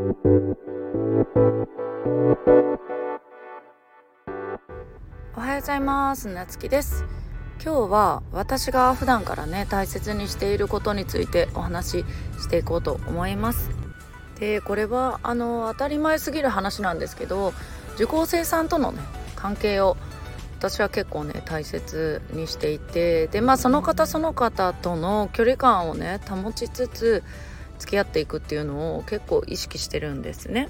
おはようございます。なつきです。今日は私が普段からね大切にしていることについてお話ししていこうと思います。でこれはあの当たり前すぎる話なんですけど受講生さんとのね関係を私は結構ね大切にしていてでまあその方その方との距離感をね保ちつつ付き合っていくっていうのを結構意識してるんですね。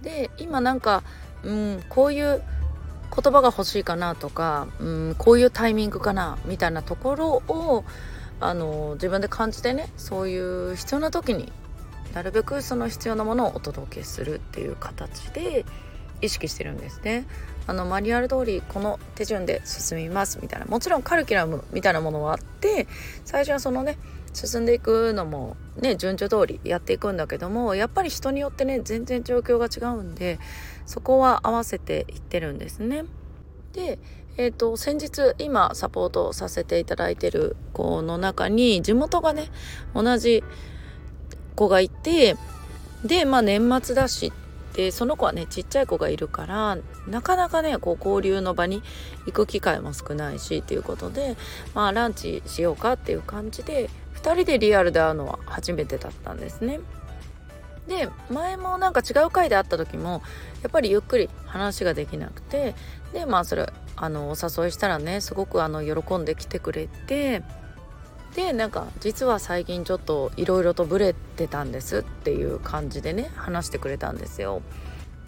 で今なんか、うん、こういう言葉が欲しいかなとか、うん、こういうタイミングかなみたいなところをあの自分で感じてねそういう必要な時になるべくその必要なものをお届けするっていう形で意識してるんですね。あのマニュアル通りこの手順で進みますみたいなもちろんカリキュラムみたいなものはあって最初はそのね進んでいくのもね順序通りやっていくんだけどもやっぱり人によってね全然状況が違うんでそこは合わせていってるんですね。でえーと、先日今サポートさせていただいてる子の中に地元がね同じ子がいてでまあ年末だしでその子はねちっちゃい子がいるからなかなかねこう交流の場に行く機会も少ないしっていうことでまあランチしようかっていう感じで2人でリアルで会うのは初めてだったんですね。で前もなんか違う回で会った時もやっぱりゆっくり話ができなくてでまあそれあのお誘いしたらねすごくあの喜んできてくれてでなんか実は最近ちょっといろいろとブレてたんですっていう感じでね話してくれたんですよ。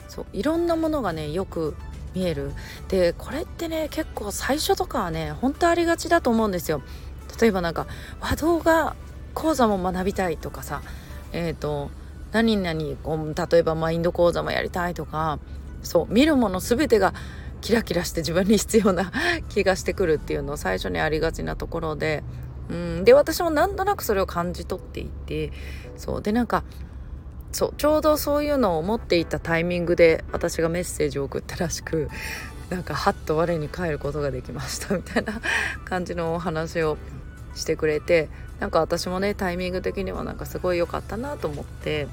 そういろんなものがねよく見えるでこれってね結構最初とかはね本当ありがちだと思うんですよ。例えばなんか和動画講座も学びたいとかさえっ、ー、と何々こう例えばマインド講座もやりたいとかそう見るもの全てがキラキラして自分に必要な 気がしてくるっていうのを最初にありがちなところでうん、で私もなんとなくそれを感じ取っていてそうでなんかそうちょうどそういうのを思っていたタイミングで私がメッセージを送ったらしくなんかはっと我に返ることができましたみたいな感じのお話をしてくれてなんか私もねタイミング的にはなんかすごい良かったなと思って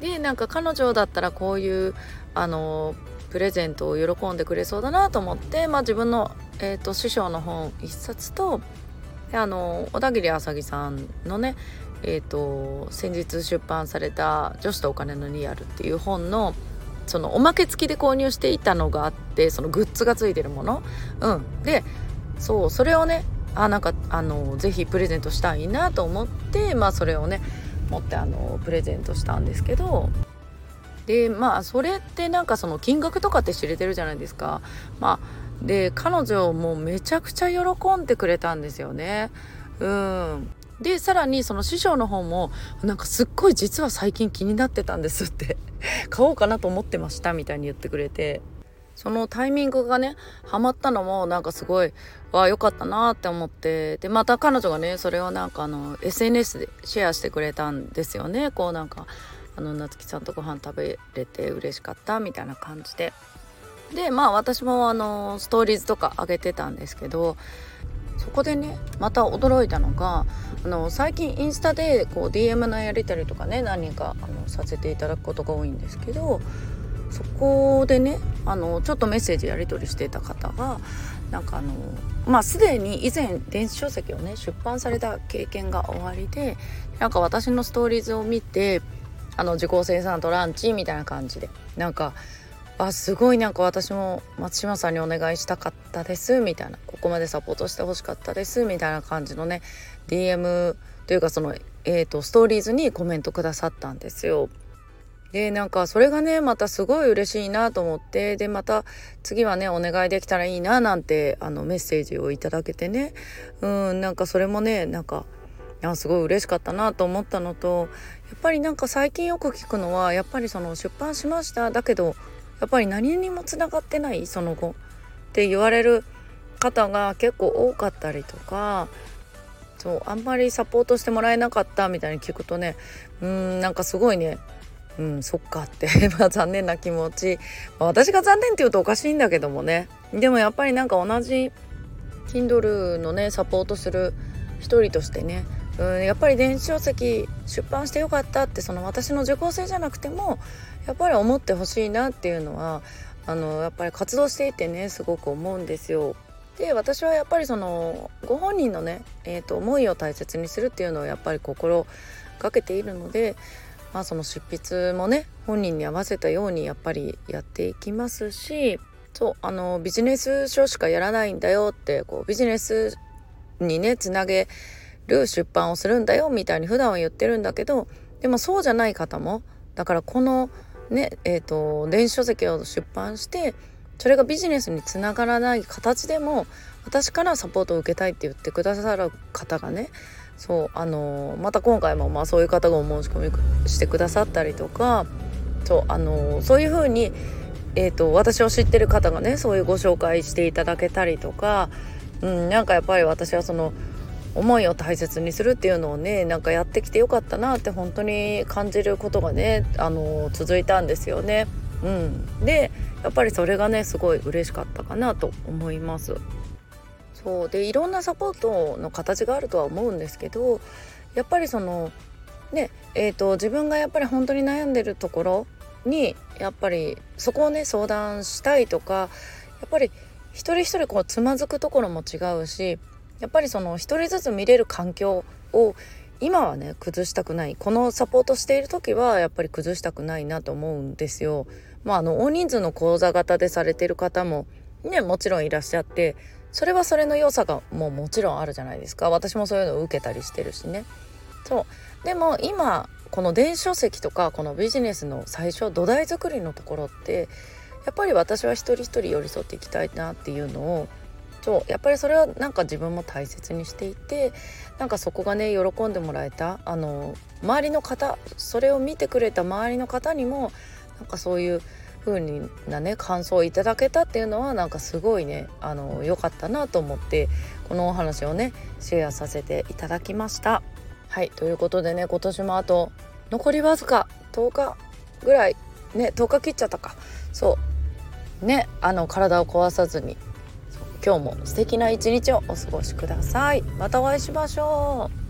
でなんか彼女だったらこういうあのプレゼントを喜んでくれそうだなと思って、まあ、自分の、えーと、師匠の本1冊とあの小田切あさぎさんのねえーと、先日出版された「女子とお金のリアル」っていう本のそのおまけ付きで購入していたのがあってそのグッズがついてるもの、うん、でそうそれをねあなんかあのぜひプレゼントしたいなと思ってまあそれをね持ってあのプレゼントしたんですけどでまあそれってなんかその金額とかって知れてるじゃないですか。まあで彼女もめちゃくちゃ喜んでくれたんですよね。うん。でさらにその師匠の方もなんかすっごい実は最近気になってたんですって買おうかなと思ってましたみたいに言ってくれて。そのタイミングがねハマったのもなんかすごいわあよかったなって思って。でまた彼女がねそれをなんかあの SNS でシェアしてくれたんですよね。こうなんかあの夏木さんとご飯食べれて嬉しかったみたいな感じで。でまあ私もあのストーリーズとか上げてたんですけどそこでねまた驚いたのがあの最近インスタでこう DM のやり取りとかね何人かあのさせていただくことが多いんですけどそこでねあのちょっとメッセージやり取りしていた方がなんかあのまあすでに以前電子書籍をね出版された経験が終わりでなんか私のストーリーズを見てあの受講生さんとランチみたいな感じでなんかあすごいなんか私も松島さんにお願いしたかったですみたいなここまでサポートしてほしかったですみたいな感じのね DM というかその、えーと、ストーリーズにコメントくださったんですよ。でなんかそれがねまたすごい嬉しいなと思ってでまた次はねお願いできたらいいななんてあのメッセージをいただけてね。うんなんかそれもねなんかあすごい嬉しかったなと思ったのとやっぱりなんか最近よく聞くのはやっぱりその出版しましただけどやっぱり何にもつながってないその後って言われる方が結構多かったりとかそうあんまりサポートしてもらえなかったみたいに聞くとねうんなんかすごいねうんそっかって。まあ残念な気持ち、まあ、私が残念って言うとおかしいんだけどもね。でもやっぱりなんか同じ Kindle のねサポートする一人としてね。うんやっぱり電子書籍出版してよかったってその私の受講生じゃなくてもやっぱり思ってほしいなっていうのはあのやっぱり活動していてねすごく思うんですよ。で私はやっぱりそのご本人のね、えーと、思いを大切にするっていうのをやっぱり心がけているので、まあ、その執筆もね本人に合わせたようにやっぱりやっていきますしそうあのビジネス書しかやらないんだよってこうビジネスにねつなげる出版をするんだよみたいに普段は言ってるんだけどでもそうじゃない方もだからこのねえーと電子書籍を出版してそれがビジネスにつながらない形でも私からサポートを受けたいって言ってくださる方がねそうあのまた今回もまあそういう方がお申し込みしてくださったりとかそうあのそういうふうに、えーと、私を知ってる方がねそういうご紹介していただけたりとか、うん、なんかやっぱり私はその思いを大切にするっていうのをねなんかやってきてよかったなって本当に感じることがねあの続いたんですよね。うん、でやっぱりそれがねすごい嬉しかったかなと思います。そうでいろんなサポートの形があるとは思うんですけどやっぱりそのねえーと、自分がやっぱり本当に悩んでるところにやっぱりそこをね相談したいとかやっぱり一人一人こうつまずくところも違うしやっぱりその一人ずつ見れる環境を今はね崩したくないこのサポートしている時はやっぱり崩したくないなと思うんですよ。まあ、あの大人数の講座型でされてる方もねもちろんいらっしゃってそれはそれの良さがもうもちろんあるじゃないですか。私もそういうのを受けたりしてるしね。そう。でも今この電子書籍とかこのビジネスの最初土台作りのところってやっぱり私は一人一人寄り添っていきたいなっていうのをそう。やっぱりそれはなんか自分も大切にしていてなんかそこがね喜んでもらえたあの周りの方それを見てくれた周りの方にもなんかそういう風なね感想をいただけたっていうのはなんかすごいねあの良かったなと思ってこのお話をねシェアさせていただきました。はいということでね今年もあと残りわずか10日ぐらいね10日切っちゃったか。そう。ねあの体を壊さずに今日も素敵な一日をお過ごしください。またお会いしましょう。